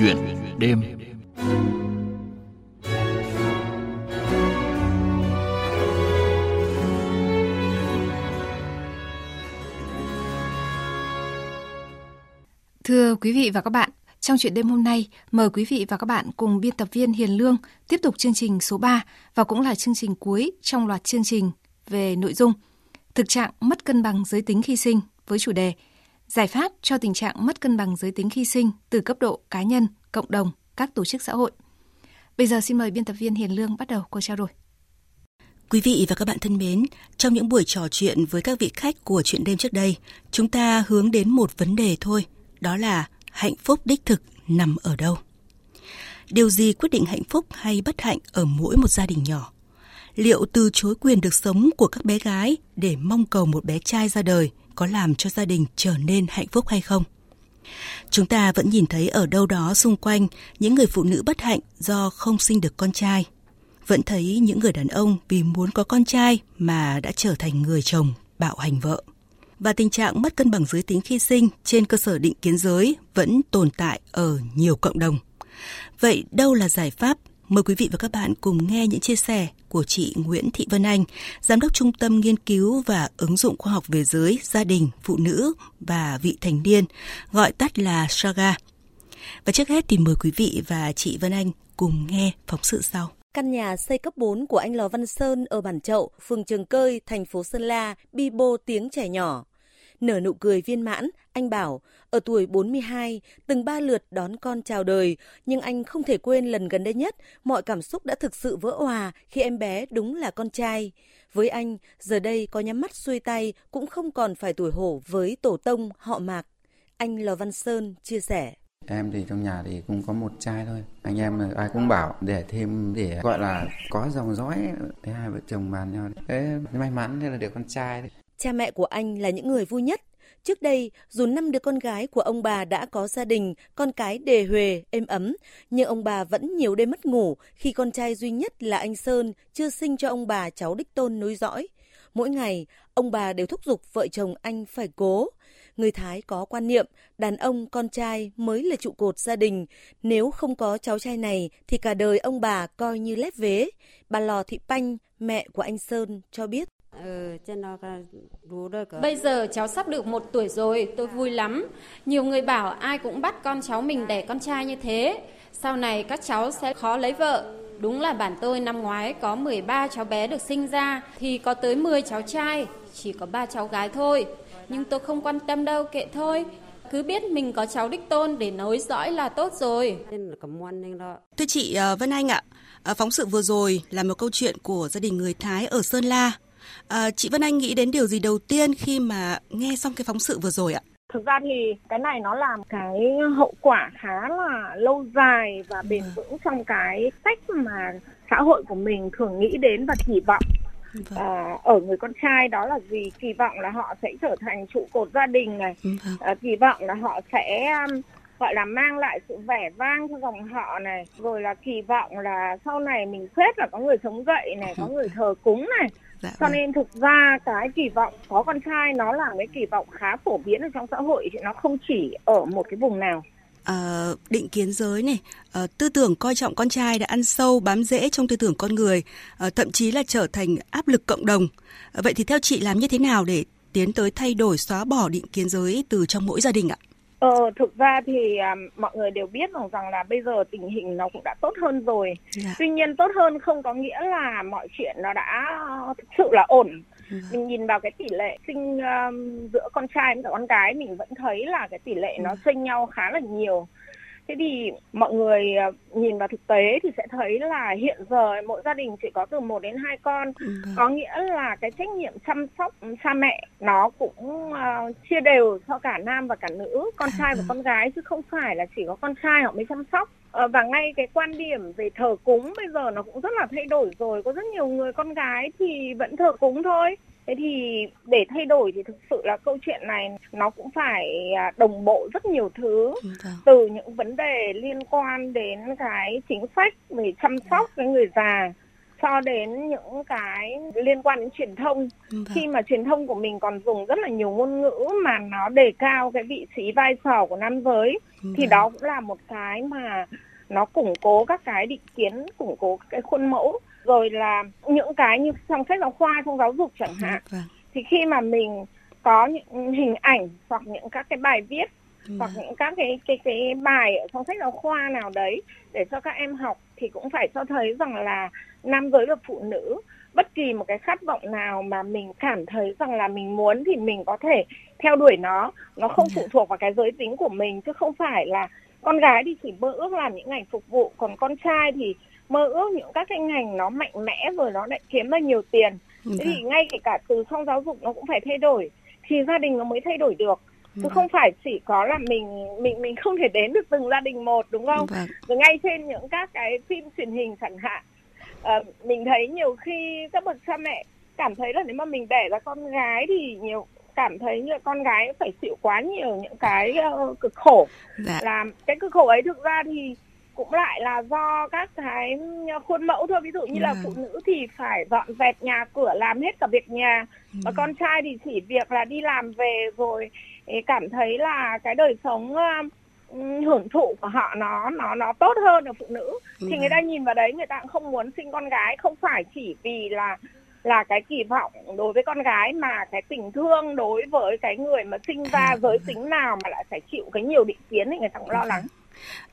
chuyện đêm. Thưa quý vị và các bạn, trong chuyện đêm hôm nay, mời quý vị và các bạn cùng biên tập viên Hiền Lương tiếp tục chương trình số 3 và cũng là chương trình cuối trong loạt chương trình về nội dung thực trạng mất cân bằng giới tính khi sinh với chủ đề giải pháp cho tình trạng mất cân bằng giới tính khi sinh từ cấp độ cá nhân, cộng đồng, các tổ chức xã hội. Bây giờ xin mời biên tập viên Hiền Lương bắt đầu cuộc trao đổi. Quý vị và các bạn thân mến, trong những buổi trò chuyện với các vị khách của chuyện đêm trước đây, chúng ta hướng đến một vấn đề thôi, đó là hạnh phúc đích thực nằm ở đâu. Điều gì quyết định hạnh phúc hay bất hạnh ở mỗi một gia đình nhỏ? Liệu từ chối quyền được sống của các bé gái để mong cầu một bé trai ra đời có làm cho gia đình trở nên hạnh phúc hay không? Chúng ta vẫn nhìn thấy ở đâu đó xung quanh những người phụ nữ bất hạnh do không sinh được con trai. Vẫn thấy những người đàn ông vì muốn có con trai mà đã trở thành người chồng bạo hành vợ và tình trạng mất cân bằng giới tính khi sinh trên cơ sở định kiến giới vẫn tồn tại ở nhiều cộng đồng. Vậy đâu là giải pháp? Mời quý vị và các bạn cùng nghe những chia sẻ của chị Nguyễn Thị Vân Anh, Giám đốc Trung tâm Nghiên cứu và Ứng dụng Khoa học về giới, gia đình, phụ nữ và vị thành niên, gọi tắt là SAGA. Và trước hết thì mời quý vị và chị Vân Anh cùng nghe phóng sự sau. Căn nhà xây cấp 4 của anh Lò Văn Sơn ở Bản Chậu, phường Trường Cơi, thành phố Sơn La, bi bô tiếng trẻ nhỏ. Nở nụ cười viên mãn, anh bảo, ở tuổi 42, từng ba lượt đón con chào đời, nhưng anh không thể quên lần gần đây nhất, mọi cảm xúc đã thực sự vỡ hòa khi em bé đúng là con trai. Với anh, giờ đây có nhắm mắt xuôi tay cũng không còn phải tuổi hổ với tổ tông họ mạc. Anh Lò Văn Sơn chia sẻ. Em thì trong nhà thì cũng có một trai thôi. Anh em ai cũng bảo để thêm để gọi là có dòng dõi thế hai vợ chồng bàn nhau. Thế may mắn thế là được con trai đấy. Cha mẹ của anh là những người vui nhất. Trước đây, dù năm đứa con gái của ông bà đã có gia đình, con cái đề huề, êm ấm, nhưng ông bà vẫn nhiều đêm mất ngủ khi con trai duy nhất là anh Sơn chưa sinh cho ông bà cháu đích tôn nối dõi. Mỗi ngày, ông bà đều thúc giục vợ chồng anh phải cố. Người Thái có quan niệm đàn ông con trai mới là trụ cột gia đình. Nếu không có cháu trai này thì cả đời ông bà coi như lép vế. Bà Lò Thị Panh, mẹ của anh Sơn, cho biết. Ừ, Bây giờ cháu sắp được một tuổi rồi, tôi vui lắm. Nhiều người bảo ai cũng bắt con cháu mình đẻ con trai như thế. Sau này các cháu sẽ khó lấy vợ. Đúng là bản tôi năm ngoái có 13 cháu bé được sinh ra thì có tới 10 cháu trai, chỉ có 3 cháu gái thôi. Nhưng tôi không quan tâm đâu, kệ thôi. Cứ biết mình có cháu đích tôn để nối dõi là tốt rồi. Thưa chị ờ, Vân Anh ạ, ờ, phóng sự vừa rồi là một câu chuyện của gia đình người Thái ở Sơn La À, chị Vân Anh nghĩ đến điều gì đầu tiên khi mà nghe xong cái phóng sự vừa rồi ạ? Thực ra thì cái này nó làm cái hậu quả khá là lâu dài và bền vâng. vững trong cái cách mà xã hội của mình thường nghĩ đến và kỳ vọng Vâng. À, ở người con trai đó là gì kỳ vọng là họ sẽ trở thành trụ cột gia đình này vâng. à, kỳ vọng là họ sẽ um, gọi là mang lại sự vẻ vang cho dòng họ này rồi là kỳ vọng là sau này mình phết là có người sống dậy này có người thờ cúng này Dạ, cho vâng. nên thực ra cái kỳ vọng có con trai nó là cái kỳ vọng khá phổ biến ở trong xã hội nó không chỉ ở một cái vùng nào à, định kiến giới này, à, tư tưởng coi trọng con trai đã ăn sâu bám rễ trong tư tưởng con người, à, thậm chí là trở thành áp lực cộng đồng. À, vậy thì theo chị làm như thế nào để tiến tới thay đổi xóa bỏ định kiến giới từ trong mỗi gia đình ạ? Ờ, thực ra thì à, mọi người đều biết rằng rằng là bây giờ tình hình nó cũng đã tốt hơn rồi. Dạ. Tuy nhiên tốt hơn không có nghĩa là mọi chuyện nó đã thực sự là ổn. Dạ. Mình nhìn vào cái tỷ lệ sinh um, giữa con trai và con gái mình vẫn thấy là cái tỷ lệ yeah. nó dạ. sinh nhau khá là nhiều. Thế thì mọi người ờ, nhìn vào thực tế thì sẽ thấy là hiện giờ mỗi gia đình chỉ có từ 1 đến 2 con. Ừ. Có nghĩa là cái trách nhiệm chăm sóc cha mẹ nó cũng uh, chia đều cho cả nam và cả nữ, con trai và con gái chứ không phải là chỉ có con trai họ mới chăm sóc. Uh, và ngay cái quan điểm về thờ cúng bây giờ nó cũng rất là thay đổi rồi. Có rất nhiều người con gái thì vẫn thờ cúng thôi thế thì để thay đổi thì thực sự là câu chuyện này nó cũng phải à, đồng bộ rất nhiều thứ. Từ những vấn đề liên quan đến cái chính sách về chăm sóc cái người già so đến những cái liên quan đến truyền thông. Khi mà truyền thông của mình còn dùng rất là nhiều ngôn ngữ mà nó đề cao cái vị trí vai trò của nam giới thì đó cũng là một cái mà nó củng cố các cái định kiến củng cố cái khuôn mẫu rồi là những cái như trong sách giáo khoa trong giáo dục chẳng hạn vâng. thì khi mà mình có những hình ảnh hoặc những các cái bài viết ừ. hoặc những các cái cái cái bài ở trong sách giáo khoa nào đấy để cho các em học thì cũng phải cho thấy rằng là nam giới và phụ nữ bất kỳ một cái khát vọng nào mà mình cảm thấy rằng là mình muốn thì mình có thể theo đuổi nó nó không phụ thuộc vào cái giới tính của mình chứ không phải là con gái thì chỉ mơ ước làm những ngành phục vụ còn con trai thì mơ ước những các cái ngành nó mạnh mẽ rồi nó lại kiếm ra nhiều tiền thế thì vâng. ngay kể cả từ trong giáo dục nó cũng phải thay đổi thì gia đình nó mới thay đổi được chứ vâng. không phải chỉ có là mình mình mình không thể đến được từng gia đình một đúng không vâng. ngay trên những các cái phim truyền hình chẳng hạn à, mình thấy nhiều khi các bậc cha mẹ cảm thấy là nếu mà mình đẻ ra con gái thì nhiều cảm thấy như con gái phải chịu quá nhiều những cái uh, cực khổ dạ. là cái cực khổ ấy thực ra thì cũng lại là do các cái khuôn mẫu thôi. Ví dụ như là vâng. phụ nữ thì phải dọn dẹp nhà cửa làm hết cả việc nhà. Và con trai thì chỉ việc là đi làm về rồi cảm thấy là cái đời sống hưởng thụ của họ nó nó nó tốt hơn ở phụ nữ. Thì người ta nhìn vào đấy người ta cũng không muốn sinh con gái. Không phải chỉ vì là là cái kỳ vọng đối với con gái mà cái tình thương đối với cái người mà sinh ra giới tính nào mà lại phải chịu cái nhiều định kiến thì người ta cũng lo lắng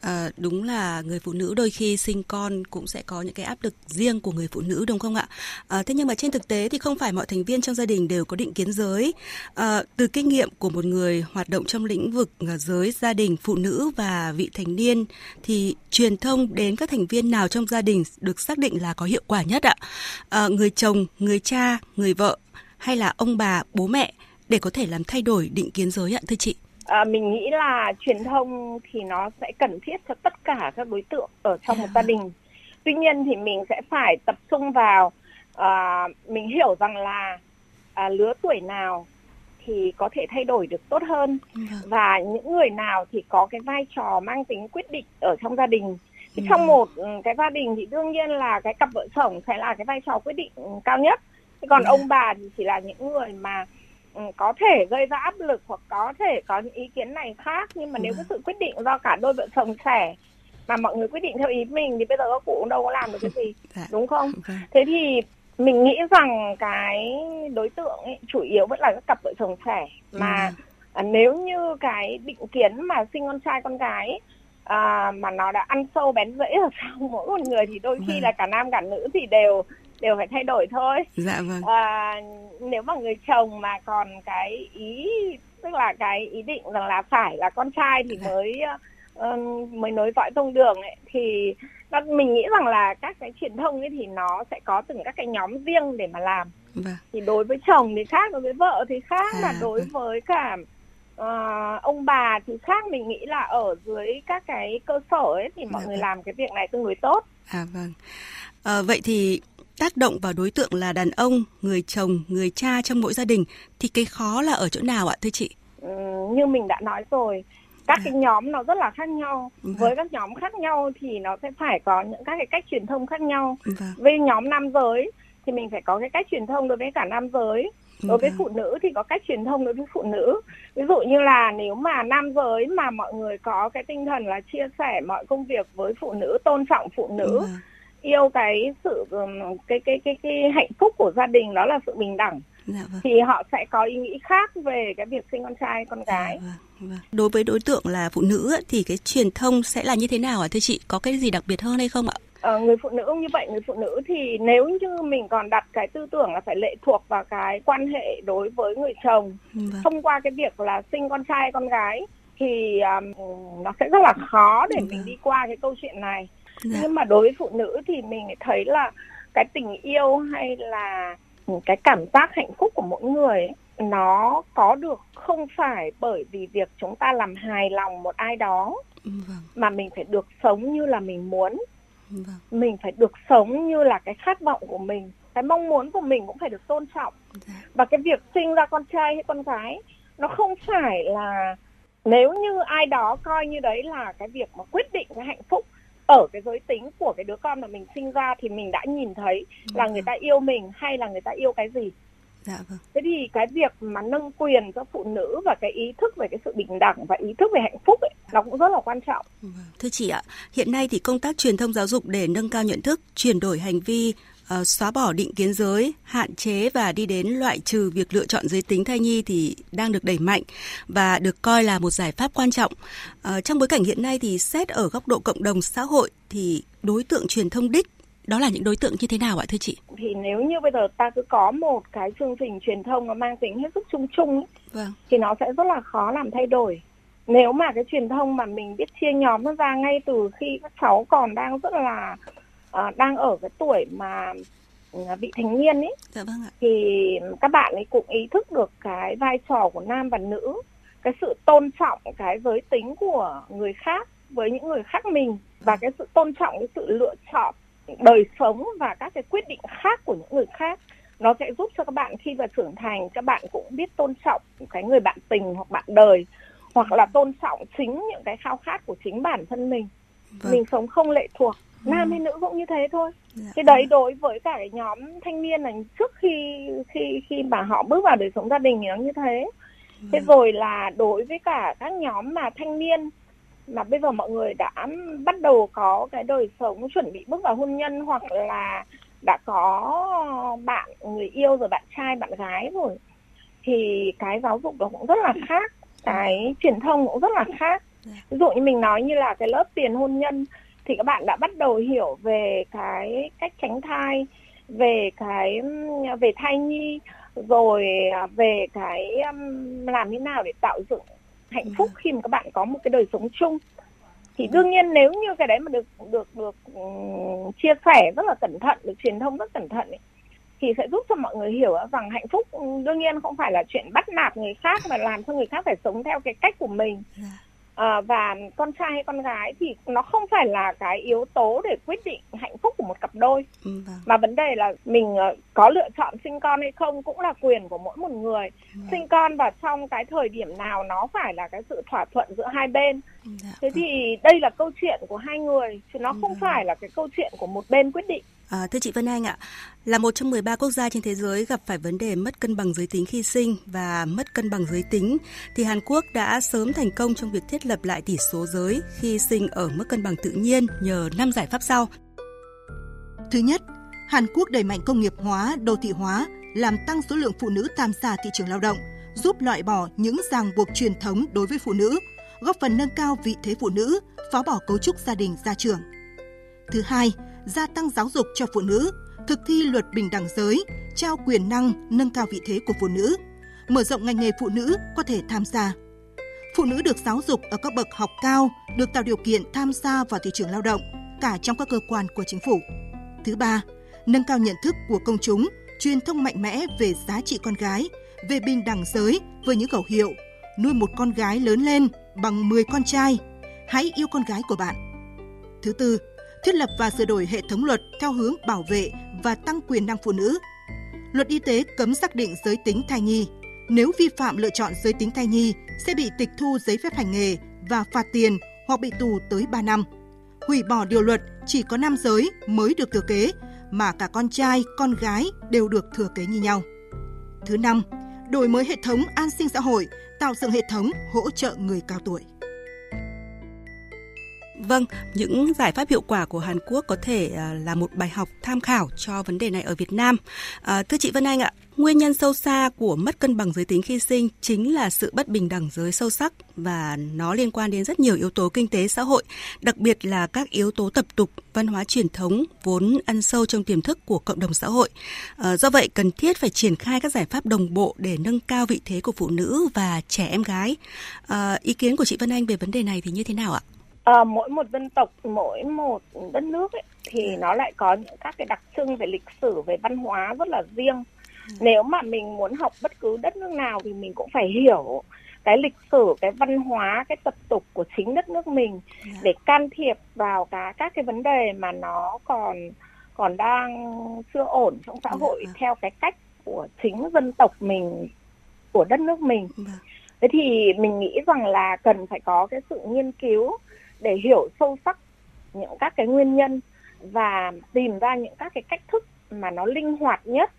À, đúng là người phụ nữ đôi khi sinh con cũng sẽ có những cái áp lực riêng của người phụ nữ đúng không ạ? À, thế nhưng mà trên thực tế thì không phải mọi thành viên trong gia đình đều có định kiến giới. À, từ kinh nghiệm của một người hoạt động trong lĩnh vực giới gia đình, phụ nữ và vị thành niên thì truyền thông đến các thành viên nào trong gia đình được xác định là có hiệu quả nhất ạ? À, người chồng, người cha, người vợ hay là ông bà, bố mẹ để có thể làm thay đổi định kiến giới ạ thưa chị? À, mình nghĩ là truyền thông thì nó sẽ cần thiết cho tất cả các đối tượng ở trong một gia đình tuy nhiên thì mình sẽ phải tập trung vào à, mình hiểu rằng là à, lứa tuổi nào thì có thể thay đổi được tốt hơn dạ. và những người nào thì có cái vai trò mang tính quyết định ở trong gia đình thì trong dạ. một ừ, cái gia đình thì đương nhiên là cái cặp vợ chồng sẽ là cái vai trò quyết định cao nhất còn dạ. ông bà thì chỉ là những người mà có thể gây ra áp lực hoặc có thể có những ý kiến này khác. Nhưng mà nếu cái sự quyết định do cả đôi vợ chồng trẻ mà mọi người quyết định theo ý mình thì bây giờ các cụ cũng đâu có làm được cái gì dạ. đúng không? Thế thì mình nghĩ rằng cái đối tượng ấy, chủ yếu vẫn là các cặp vợ chồng trẻ mà à, nếu như cái định kiến mà sinh con trai con gái ấy, à, mà nó đã ăn sâu bén rễ ở trong mỗi một người thì đôi khi vâng. là cả nam cả nữ thì đều đều phải thay đổi thôi dạ vâng à, nếu mà người chồng mà còn cái ý tức là cái ý định rằng là phải là con trai thì dạ. mới uh, mới nối dõi tông đường ấy thì mình nghĩ rằng là các cái truyền thông ấy thì nó sẽ có từng các cái nhóm riêng để mà làm vâng. thì đối với chồng thì khác đối với vợ thì khác à, mà đối vâng. với cả uh, ông bà thì khác mình nghĩ là ở dưới các cái cơ sở ấy thì mọi dạ, người vâng. làm cái việc này tương đối tốt à vâng à, vậy thì tác động vào đối tượng là đàn ông, người chồng, người cha trong mỗi gia đình thì cái khó là ở chỗ nào ạ thưa chị? Ừ, như mình đã nói rồi, các à. cái nhóm nó rất là khác nhau. Vâng. Với các nhóm khác nhau thì nó sẽ phải có những các cái cách truyền thông khác nhau. Vâng. Với nhóm nam giới thì mình phải có cái cách truyền thông đối với cả nam giới. Đối với vâng. phụ nữ thì có cách truyền thông đối với phụ nữ. Ví dụ như là nếu mà nam giới mà mọi người có cái tinh thần là chia sẻ mọi công việc với phụ nữ, tôn trọng phụ nữ. Vâng yêu cái sự cái cái cái cái hạnh phúc của gia đình đó là sự bình đẳng Dạ vâng. thì họ sẽ có ý nghĩ khác về cái việc sinh con trai con dạ gái. Dạ vâng, vâng. Đối với đối tượng là phụ nữ thì cái truyền thông sẽ là như thế nào ạ thưa chị? Có cái gì đặc biệt hơn hay không ạ? Ờ, người phụ nữ như vậy người phụ nữ thì nếu như mình còn đặt cái tư tưởng là phải lệ thuộc vào cái quan hệ đối với người chồng vâng. thông qua cái việc là sinh con trai con gái thì um, nó sẽ rất là khó để vâng. mình đi qua cái câu chuyện này dạ. nhưng mà đối với phụ nữ thì mình thấy là cái tình yêu hay là cái cảm giác hạnh phúc của mỗi người ấy, nó có được không phải bởi vì việc chúng ta làm hài lòng một ai đó vâng. mà mình phải được sống như là mình muốn vâng. mình phải được sống như là cái khát vọng của mình cái mong muốn của mình cũng phải được tôn trọng dạ. và cái việc sinh ra con trai hay con gái nó không phải là nếu như ai đó coi như đấy là cái việc mà quyết định cái hạnh phúc ở cái giới tính của cái đứa con mà mình sinh ra thì mình đã nhìn thấy là người ta yêu mình hay là người ta yêu cái gì Dạ vâng. Thế thì cái việc mà nâng quyền cho phụ nữ và cái ý thức về cái sự bình đẳng và ý thức về hạnh phúc ấy, nó cũng rất là quan trọng. Vâng. Thưa chị ạ, hiện nay thì công tác truyền thông giáo dục để nâng cao nhận thức, chuyển đổi hành vi uh, xóa bỏ định kiến giới, hạn chế và đi đến loại trừ việc lựa chọn giới tính thai nhi thì đang được đẩy mạnh và được coi là một giải pháp quan trọng. Uh, trong bối cảnh hiện nay thì xét ở góc độ cộng đồng xã hội thì đối tượng truyền thông đích đó là những đối tượng như thế nào ạ thưa chị? Thì nếu như bây giờ ta cứ có một cái chương trình truyền thông nó mang tính hết sức chung chung ấy, vâng. thì nó sẽ rất là khó làm thay đổi. Nếu mà cái truyền thông mà mình biết chia nhóm nó ra ngay từ khi các cháu còn đang rất là uh, đang ở cái tuổi mà uh, vị thành niên ấy dạ vâng ạ. thì các bạn ấy cũng ý thức được cái vai trò của nam và nữ cái sự tôn trọng cái giới tính của người khác với những người khác mình và cái sự tôn trọng cái sự lựa chọn đời sống và các cái quyết định khác của những người khác. Nó sẽ giúp cho các bạn khi mà trưởng thành các bạn cũng biết tôn trọng cái người bạn tình hoặc bạn đời hoặc là tôn trọng chính những cái khao khát của chính bản thân mình vâng. mình sống không lệ thuộc nam hay nữ cũng như thế thôi dạ. cái đấy đối với cả cái nhóm thanh niên là trước khi khi khi mà họ bước vào đời sống gia đình thì nó như thế thế vâng. rồi là đối với cả các nhóm mà thanh niên mà bây giờ mọi người đã bắt đầu có cái đời sống chuẩn bị bước vào hôn nhân hoặc là đã có bạn người yêu rồi bạn trai bạn gái rồi thì cái giáo dục nó cũng rất là khác cái truyền thông cũng rất là khác dạ. Ví dụ như mình nói như là cái lớp tiền hôn nhân thì các bạn đã bắt đầu hiểu về cái cách tránh thai về cái về thai nhi rồi à, về cái làm thế nào để tạo dựng hạnh phúc khi mà các bạn có một cái đời sống chung. Thì đương nhiên nếu như cái đấy mà được được được chia sẻ rất là cẩn thận được truyền thông rất cẩn thận ấy, thì sẽ giúp cho mọi người hiểu rằng hạnh phúc đương nhiên không phải là chuyện bắt nạt người khác mà làm cho người khác phải sống theo cái cách của mình. Dạ à, và con trai hay con gái thì nó không phải là cái yếu tố để quyết định hạnh phúc của một cặp đôi ừ, vâng. mà vấn đề là mình ờ, có lựa chọn sinh con hay không cũng là quyền của mỗi một người ừ. sinh con vào trong cái thời điểm nào nó phải là cái sự thỏa thuận giữa hai bên dạ, thế vâng. thì đây là câu chuyện của hai người chứ nó không phải là cái câu chuyện của một bên quyết định À, thưa chị Vân Anh ạ, là một trong 13 quốc gia trên thế giới gặp phải vấn đề mất cân bằng giới tính khi sinh và mất cân bằng giới tính, thì Hàn Quốc đã sớm thành công trong việc thiết lập lại tỷ số giới khi sinh ở mức cân bằng tự nhiên nhờ 5 giải pháp sau. Thứ nhất, Hàn Quốc đẩy mạnh công nghiệp hóa, đô thị hóa, làm tăng số lượng phụ nữ tham gia thị trường lao động, giúp loại bỏ những ràng buộc truyền thống đối với phụ nữ, góp phần nâng cao vị thế phụ nữ, phá bỏ cấu trúc gia đình gia trưởng. Thứ hai, gia tăng giáo dục cho phụ nữ, thực thi luật bình đẳng giới, trao quyền năng nâng cao vị thế của phụ nữ, mở rộng ngành nghề phụ nữ có thể tham gia. Phụ nữ được giáo dục ở các bậc học cao, được tạo điều kiện tham gia vào thị trường lao động, cả trong các cơ quan của chính phủ. Thứ ba, nâng cao nhận thức của công chúng, truyền thông mạnh mẽ về giá trị con gái, về bình đẳng giới với những khẩu hiệu nuôi một con gái lớn lên bằng 10 con trai, hãy yêu con gái của bạn. Thứ tư, thiết lập và sửa đổi hệ thống luật theo hướng bảo vệ và tăng quyền năng phụ nữ. Luật y tế cấm xác định giới tính thai nhi. Nếu vi phạm lựa chọn giới tính thai nhi sẽ bị tịch thu giấy phép hành nghề và phạt tiền hoặc bị tù tới 3 năm. Hủy bỏ điều luật chỉ có nam giới mới được thừa kế, mà cả con trai, con gái đều được thừa kế như nhau. Thứ năm, đổi mới hệ thống an sinh xã hội, tạo dựng hệ thống hỗ trợ người cao tuổi. Vâng, những giải pháp hiệu quả của Hàn Quốc có thể à, là một bài học tham khảo cho vấn đề này ở Việt Nam. À, thưa chị Vân Anh ạ, nguyên nhân sâu xa của mất cân bằng giới tính khi sinh chính là sự bất bình đẳng giới sâu sắc và nó liên quan đến rất nhiều yếu tố kinh tế xã hội, đặc biệt là các yếu tố tập tục, văn hóa truyền thống vốn ăn sâu trong tiềm thức của cộng đồng xã hội. À, do vậy cần thiết phải triển khai các giải pháp đồng bộ để nâng cao vị thế của phụ nữ và trẻ em gái. À, ý kiến của chị Vân Anh về vấn đề này thì như thế nào ạ? À, mỗi một dân tộc mỗi một đất nước ấy, thì nó lại có những các cái đặc trưng về lịch sử về văn hóa rất là riêng. Ừ. nếu mà mình muốn học bất cứ đất nước nào thì mình cũng phải hiểu cái lịch sử cái văn hóa cái tập tục của chính đất nước mình dạ. để can thiệp vào cả các cái vấn đề mà nó còn còn đang chưa ổn trong xã dạ hội theo cái cách của chính dân tộc mình của đất nước mình. Thế thì mình nghĩ rằng là cần phải có cái sự nghiên cứu để hiểu sâu sắc những các cái nguyên nhân và tìm ra những các cái cách thức mà nó linh hoạt nhất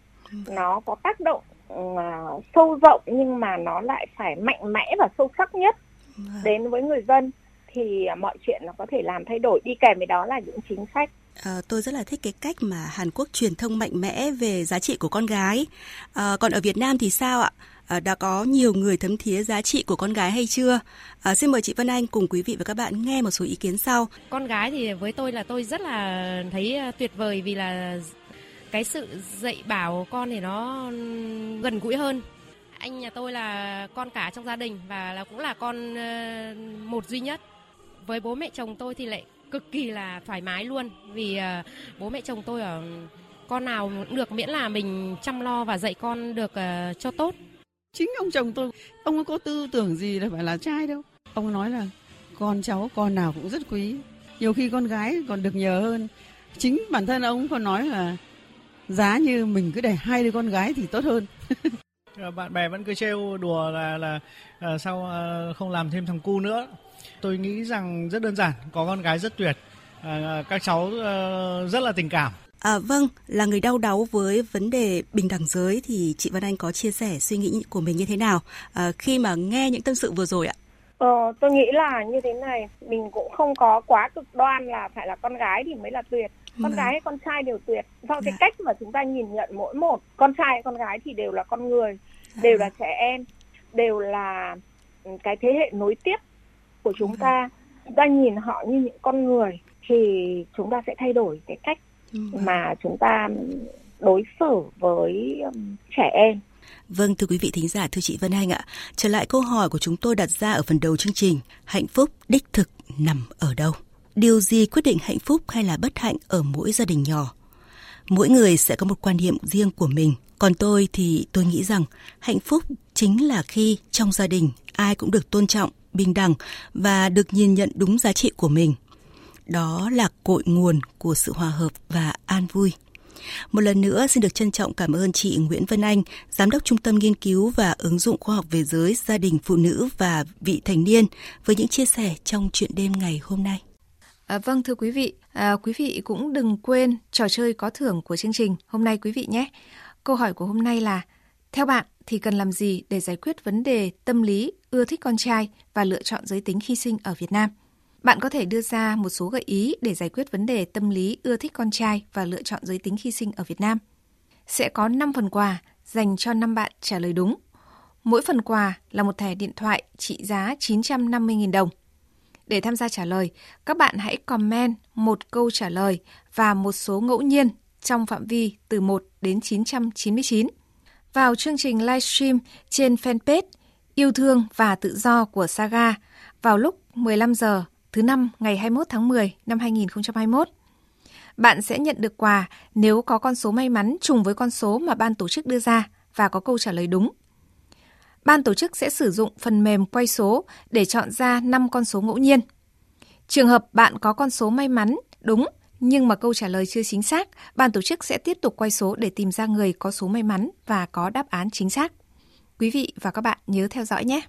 nó có tác động uh, sâu rộng nhưng mà nó lại phải mạnh mẽ và sâu sắc nhất vâng. đến với người dân thì mọi chuyện nó có thể làm thay đổi đi kèm với đó là những chính sách À, tôi rất là thích cái cách mà Hàn Quốc truyền thông mạnh mẽ về giá trị của con gái. À, còn ở Việt Nam thì sao ạ? À, đã có nhiều người thấm thía giá trị của con gái hay chưa? À, xin mời chị Vân Anh cùng quý vị và các bạn nghe một số ý kiến sau. Con gái thì với tôi là tôi rất là thấy ờ, tuyệt vời vì là cái sự dạy bảo con thì nó gần gũi hơn anh nhà tôi là con cả trong gia đình và là cũng là con một duy nhất với bố mẹ chồng tôi thì lại cực kỳ là thoải mái luôn vì bố mẹ chồng tôi ở con nào cũng được miễn là mình chăm lo và dạy con được cho tốt chính ông chồng tôi. Ông có tư tưởng gì là phải là trai đâu. Ông nói là con cháu con nào cũng rất quý. Nhiều khi con gái còn được nhờ hơn. Chính bản thân ông còn nói là giá như mình cứ để hai đứa con gái thì tốt hơn. Ờ, bạn bè vẫn cứ trêu đùa là là uh, sao ờ, không làm thêm thằng cu nữa. Tôi nghĩ rằng rất đơn giản có con gái rất tuyệt. Các cháu rất là tình cảm. À, vâng, là người đau đáu với vấn đề bình đẳng giới thì chị Văn Anh có chia sẻ suy nghĩ của mình như thế nào à, khi mà nghe những tâm sự vừa rồi ạ? Ờ, tôi nghĩ là như thế này, mình cũng không có quá cực đoan là phải là con gái thì mới là tuyệt con gái hay con trai đều tuyệt do cái dạ. cách mà chúng ta nhìn nhận mỗi một con trai hay con gái thì đều là con người dạ. đều là trẻ em đều là ừ, cái thế hệ nối tiếp của chúng dạ. ta chúng ta nhìn họ như những con người thì chúng ta sẽ thay đổi cái cách mà chúng ta đối xử với trẻ em Vâng, thưa quý vị thính giả, thưa chị Vân Anh ạ, trở lại câu hỏi của chúng tôi đặt ra ở phần đầu chương trình, hạnh phúc đích thực nằm ở đâu? điều gì quyết định hạnh phúc hay là bất hạnh ở mỗi gia đình nhỏ. Mỗi người sẽ có một quan điểm riêng của mình, còn tôi thì tôi nghĩ rằng hạnh phúc chính là khi trong gia đình ai cũng được tôn trọng, bình đẳng và được nhìn nhận đúng giá trị của mình. Đó là cội nguồn của sự hòa hợp và an vui. Một lần nữa xin được trân trọng cảm ơn chị Nguyễn Vân Anh, Giám đốc Trung tâm Nghiên cứu và Ứng dụng Khoa học về giới, gia đình, phụ nữ và vị thành niên với những chia sẻ trong chuyện đêm ngày hôm nay. À, vâng thưa quý vị, à, quý vị cũng đừng quên trò chơi có thưởng của chương trình hôm nay quý vị nhé. Câu hỏi của hôm nay là theo bạn thì cần làm gì để giải quyết vấn đề tâm lý ưa thích con trai và lựa chọn giới tính khi sinh ở Việt Nam? Bạn có thể đưa ra một số gợi ý để giải quyết vấn đề tâm lý ưa thích con trai và lựa chọn giới tính khi sinh ở Việt Nam. Sẽ có 5 phần quà dành cho 5 bạn trả lời đúng. Mỗi phần quà là một thẻ điện thoại trị giá 950.000 đồng. Để tham gia trả lời, các bạn hãy comment một câu trả lời và một số ngẫu nhiên trong phạm vi từ 1 đến 999. Vào chương trình livestream trên fanpage Yêu thương và tự do của Saga vào lúc 15 giờ thứ năm ngày 21 tháng 10 năm 2021. Bạn sẽ nhận được quà nếu có con số may mắn trùng với con số mà ban tổ chức đưa ra và có câu trả lời đúng ban tổ chức sẽ sử dụng phần mềm quay số để chọn ra 5 con số ngẫu nhiên. Trường hợp bạn có con số may mắn đúng nhưng mà câu trả lời chưa chính xác, ban tổ chức sẽ tiếp tục quay số để tìm ra người có số may mắn và có đáp án chính xác. Quý vị và các bạn nhớ theo dõi nhé.